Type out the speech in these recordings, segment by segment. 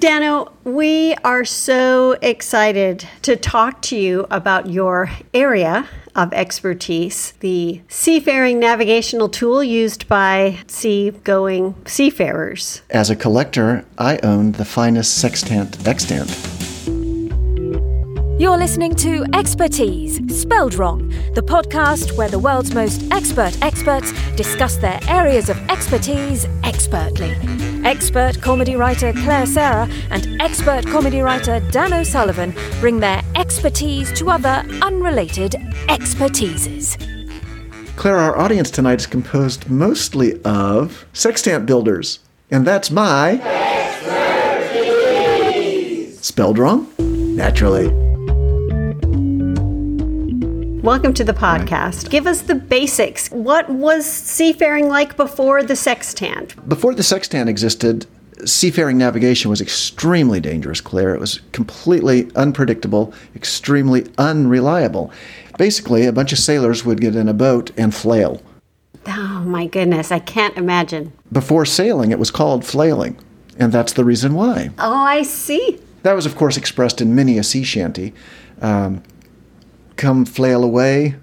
Dano, we are so excited to talk to you about your area of expertise, the seafaring navigational tool used by sea-going seafarers. As a collector, I own the finest sextant extant. You're listening to Expertise, spelled wrong, the podcast where the world's most expert experts discuss their areas of expertise expertly. Expert comedy writer Claire Sarah and expert comedy writer Dan O'Sullivan bring their expertise to other unrelated expertises. Claire, our audience tonight is composed mostly of sextant builders, and that's my. Expertise! Spelled wrong? Naturally. Welcome to the podcast. Give us the basics. What was seafaring like before the sextant? Before the sextant existed, seafaring navigation was extremely dangerous, Claire. It was completely unpredictable, extremely unreliable. Basically, a bunch of sailors would get in a boat and flail. Oh my goodness, I can't imagine. Before sailing, it was called flailing, and that's the reason why. Oh, I see. That was, of course, expressed in many a sea shanty. Um, come flail away,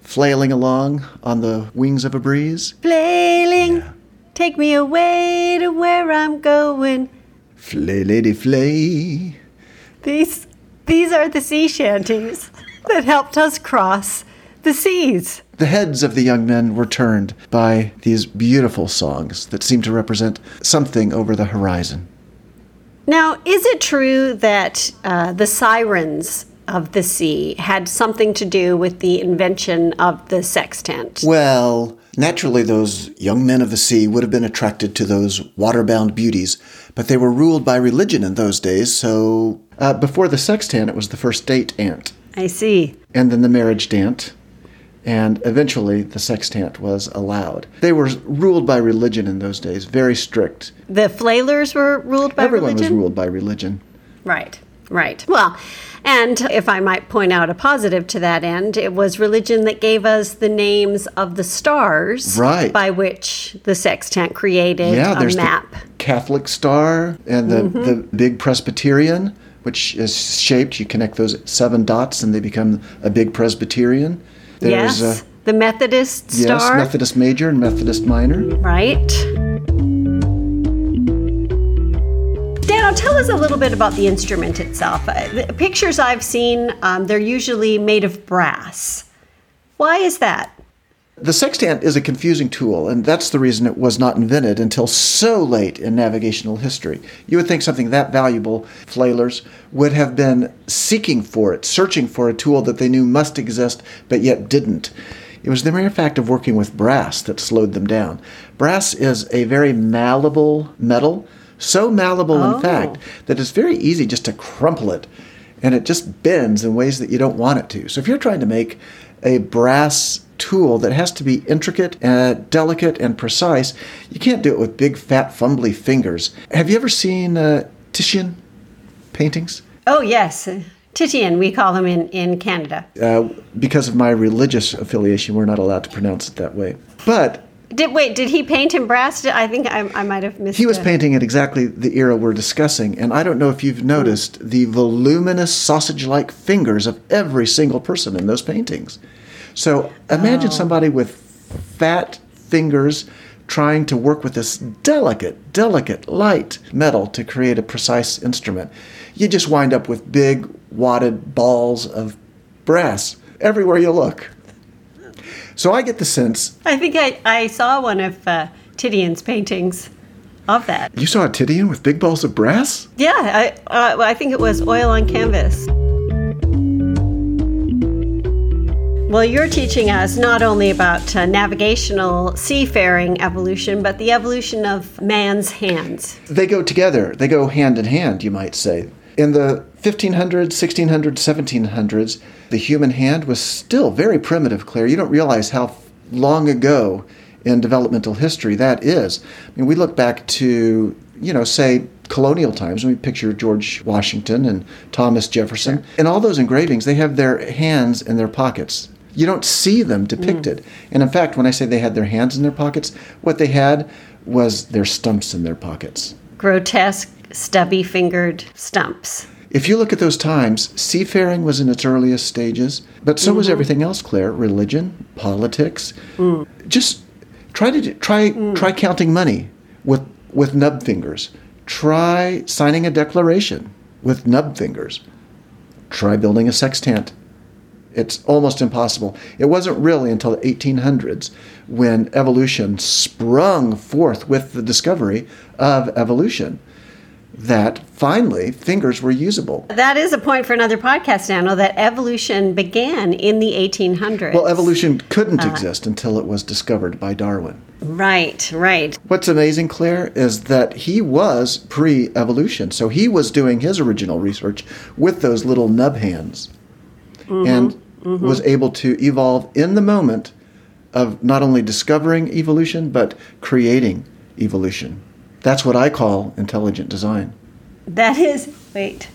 flailing along on the wings of a breeze. Flailing, yeah. take me away to where I'm going. Flay, lady, flay. These, these are the sea shanties that helped us cross the seas. The heads of the young men were turned by these beautiful songs that seemed to represent something over the horizon. Now, is it true that uh, the sirens of the sea had something to do with the invention of the sextant. Well, naturally, those young men of the sea would have been attracted to those water-bound beauties, but they were ruled by religion in those days, so uh, before the sextant, it was the first date ant. I see. And then the marriage dant. And eventually, the sextant was allowed. They were ruled by religion in those days, very strict. The flailers were ruled by Everyone religion? was ruled by religion. Right, right. Well, and if I might point out a positive to that end, it was religion that gave us the names of the stars right. by which the sextant created yeah, a there's map. The Catholic star and the, mm-hmm. the big Presbyterian, which is shaped. You connect those seven dots and they become a big Presbyterian. There's yes. the Methodist star. Yes, Methodist major and Methodist minor. Right. Now, tell us a little bit about the instrument itself. Uh, the pictures I've seen, um, they're usually made of brass. Why is that? The sextant is a confusing tool, and that's the reason it was not invented until so late in navigational history. You would think something that valuable, flailers, would have been seeking for it, searching for a tool that they knew must exist, but yet didn't. It was the mere fact of working with brass that slowed them down. Brass is a very malleable metal so malleable, oh. in fact, that it's very easy just to crumple it and it just bends in ways that you don't want it to. So if you're trying to make a brass tool that has to be intricate and delicate and precise, you can't do it with big, fat, fumbly fingers. Have you ever seen uh, Titian paintings? Oh, yes. Titian, we call them in, in Canada. Uh, because of my religious affiliation, we're not allowed to pronounce it that way. But did wait? Did he paint in brass? I think I, I might have missed. He was painting at exactly the era we're discussing, and I don't know if you've noticed the voluminous sausage-like fingers of every single person in those paintings. So imagine oh. somebody with fat fingers trying to work with this delicate, delicate, light metal to create a precise instrument. You just wind up with big wadded balls of brass everywhere you look. So I get the sense. I think I, I saw one of uh, Titian's paintings of that. You saw a Titian with big balls of brass? Yeah, I, uh, I think it was oil on canvas. Well, you're teaching us not only about uh, navigational seafaring evolution, but the evolution of man's hands. They go together, they go hand in hand, you might say. In the 1500s, 1600s, 1700s, the human hand was still very primitive, Claire. You don't realize how long ago in developmental history that is. I mean, we look back to, you know, say colonial times, and we picture George Washington and Thomas Jefferson. In all those engravings, they have their hands in their pockets. You don't see them depicted. Mm. And in fact, when I say they had their hands in their pockets, what they had was their stumps in their pockets. Grotesque stubby fingered stumps. If you look at those times, seafaring was in its earliest stages, but so was mm-hmm. everything else, Claire. Religion, politics. Mm. Just try to try mm. try counting money with with nub fingers. Try signing a declaration with nub fingers. Try building a sextant. It's almost impossible. It wasn't really until the 1800s when evolution sprung forth with the discovery of evolution that finally fingers were usable. That is a point for another podcast, Daniel, that evolution began in the 1800s. Well, evolution couldn't uh-huh. exist until it was discovered by Darwin. Right, right. What's amazing, Claire, is that he was pre evolution. So he was doing his original research with those little nub hands mm-hmm, and mm-hmm. was able to evolve in the moment of not only discovering evolution, but creating evolution. That's what I call intelligent design. That is, wait.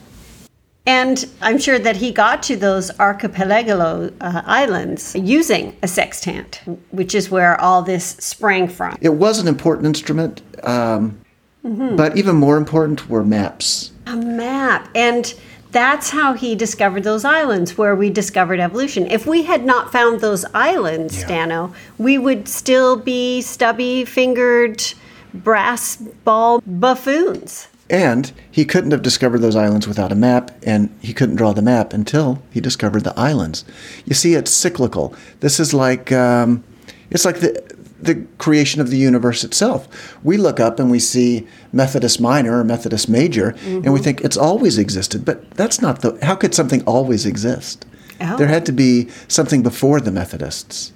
And I'm sure that he got to those archipelago uh, islands using a sextant, which is where all this sprang from. It was an important instrument, um, but even more important were maps. A map. And that's how he discovered those islands where we discovered evolution. If we had not found those islands, Yeah. Dano, we would still be stubby fingered brass ball buffoons. And he couldn't have discovered those islands without a map, and he couldn't draw the map until he discovered the islands. You see, it's cyclical. This is like um, it's like the the creation of the universe itself. We look up and we see Methodist Minor or Methodist Major, and we think it's always existed. But that's not the. How could something always exist? Oh. There had to be something before the Methodists.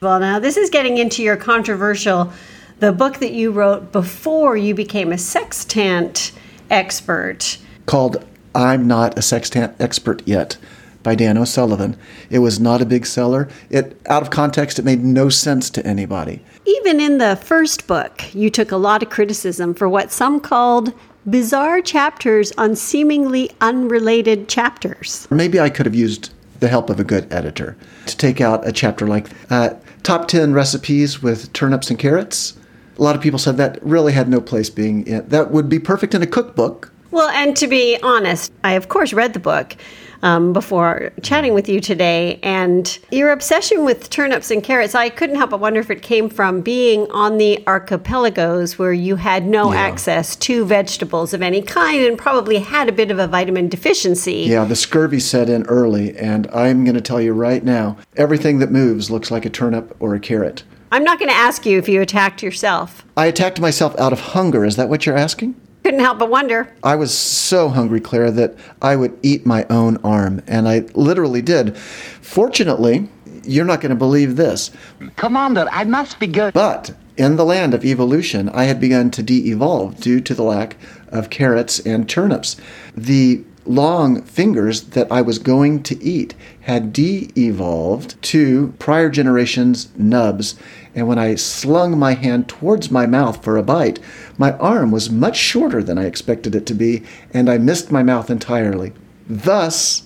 Well, now this is getting into your controversial, the book that you wrote before you became a sextant expert. called I'm Not a Sextant Expert Yet by Dan O'Sullivan. It was not a big seller. It out of context it made no sense to anybody. Even in the first book, you took a lot of criticism for what some called bizarre chapters on seemingly unrelated chapters. Maybe I could have used the help of a good editor to take out a chapter like uh, top 10 recipes with turnips and carrots. A lot of people said that really had no place being in. That would be perfect in a cookbook. Well, and to be honest, I of course read the book um, before chatting with you today, and your obsession with turnips and carrots, I couldn't help but wonder if it came from being on the archipelagos where you had no Yeah. access to vegetables of any kind and probably had a bit of a vitamin deficiency. Yeah, the scurvy set in early, and I'm going to tell you right now everything that moves looks like a turnip or a carrot. I'm not going to ask you if you attacked yourself. I attacked myself out of hunger. Is that what you're asking? Couldn't help but wonder. I was so hungry, Clara, that I would eat my own arm, and I literally did. Fortunately, you're not going to believe this, Commander, I must be good. but in the land of evolution, I had begun to de evolve due to the lack of carrots and turnips. The long fingers that I was going to eat had de evolved to prior generations' nubs, and when I slung my hand towards my mouth for a bite, my arm was much shorter than I expected it to be, and I missed my mouth entirely. Thus,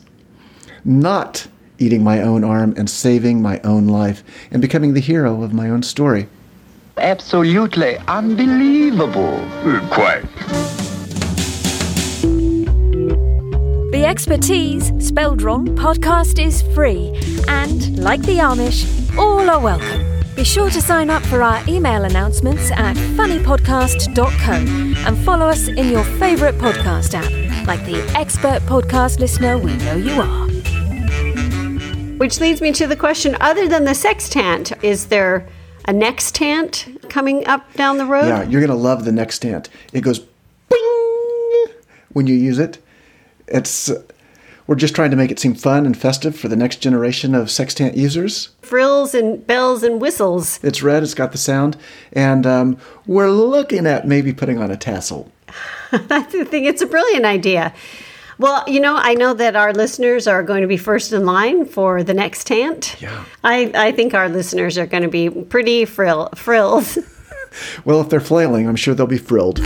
not eating my own arm and saving my own life and becoming the hero of my own story. Absolutely unbelievable. Uh, quite. Expertise, spelled wrong, podcast is free. And, like the Amish, all are welcome. Be sure to sign up for our email announcements at funnypodcast.co and follow us in your favourite podcast app, like the expert podcast listener we know you are. Which leads me to the question other than the sextant, is there a next nextant coming up down the road? Yeah, you're going to love the next ant. It goes bing when you use it. It's we're just trying to make it seem fun and festive for the next generation of sextant users. Frills and bells and whistles. It's red, it's got the sound, and um, we're looking at maybe putting on a tassel. I think it's a brilliant idea. Well, you know, I know that our listeners are going to be first in line for the next tant. Yeah. I, I think our listeners are going to be pretty frill, frills. Well, if they're flailing, I'm sure they'll be frilled.